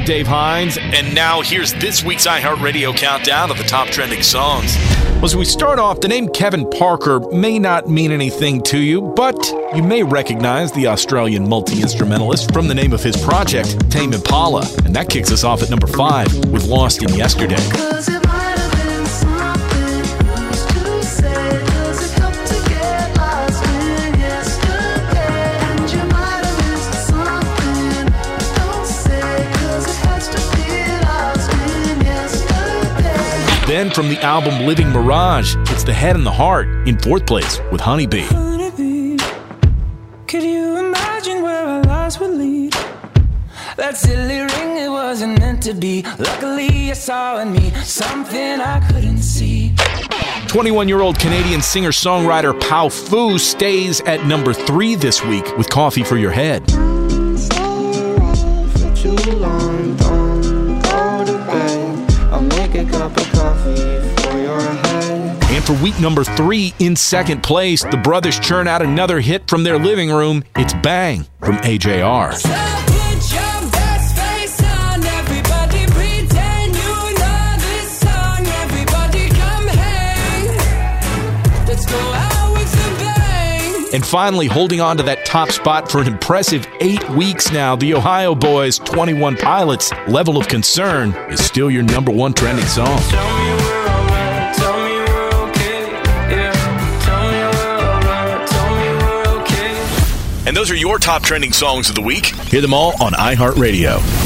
I'm Dave Hines. And now here's this week's iHeartRadio countdown of the top trending songs. As we start off, the name Kevin Parker may not mean anything to you, but you may recognize the Australian multi instrumentalist from the name of his project, Tame Impala. And that kicks us off at number five with Lost in Yesterday. Then from the album Living Mirage, it's The Head and the Heart in fourth place with Honeybee. Honeybee, could you imagine where our lives would lead? That silly ring, it wasn't meant to be. Luckily, I saw in me something I couldn't see. 21 year old Canadian singer songwriter Powfu stays at number three this week with Coffee for Your Head. For week number three, in second place, the brothers churn out another hit from their living room. It's Bang from AJR. And finally, holding on to that top spot for an impressive eight weeks now, the Ohio Boys 21 Pilots Level of Concern is still your number one trending song. And those are your top trending songs of the week. Hear them all on iHeartRadio.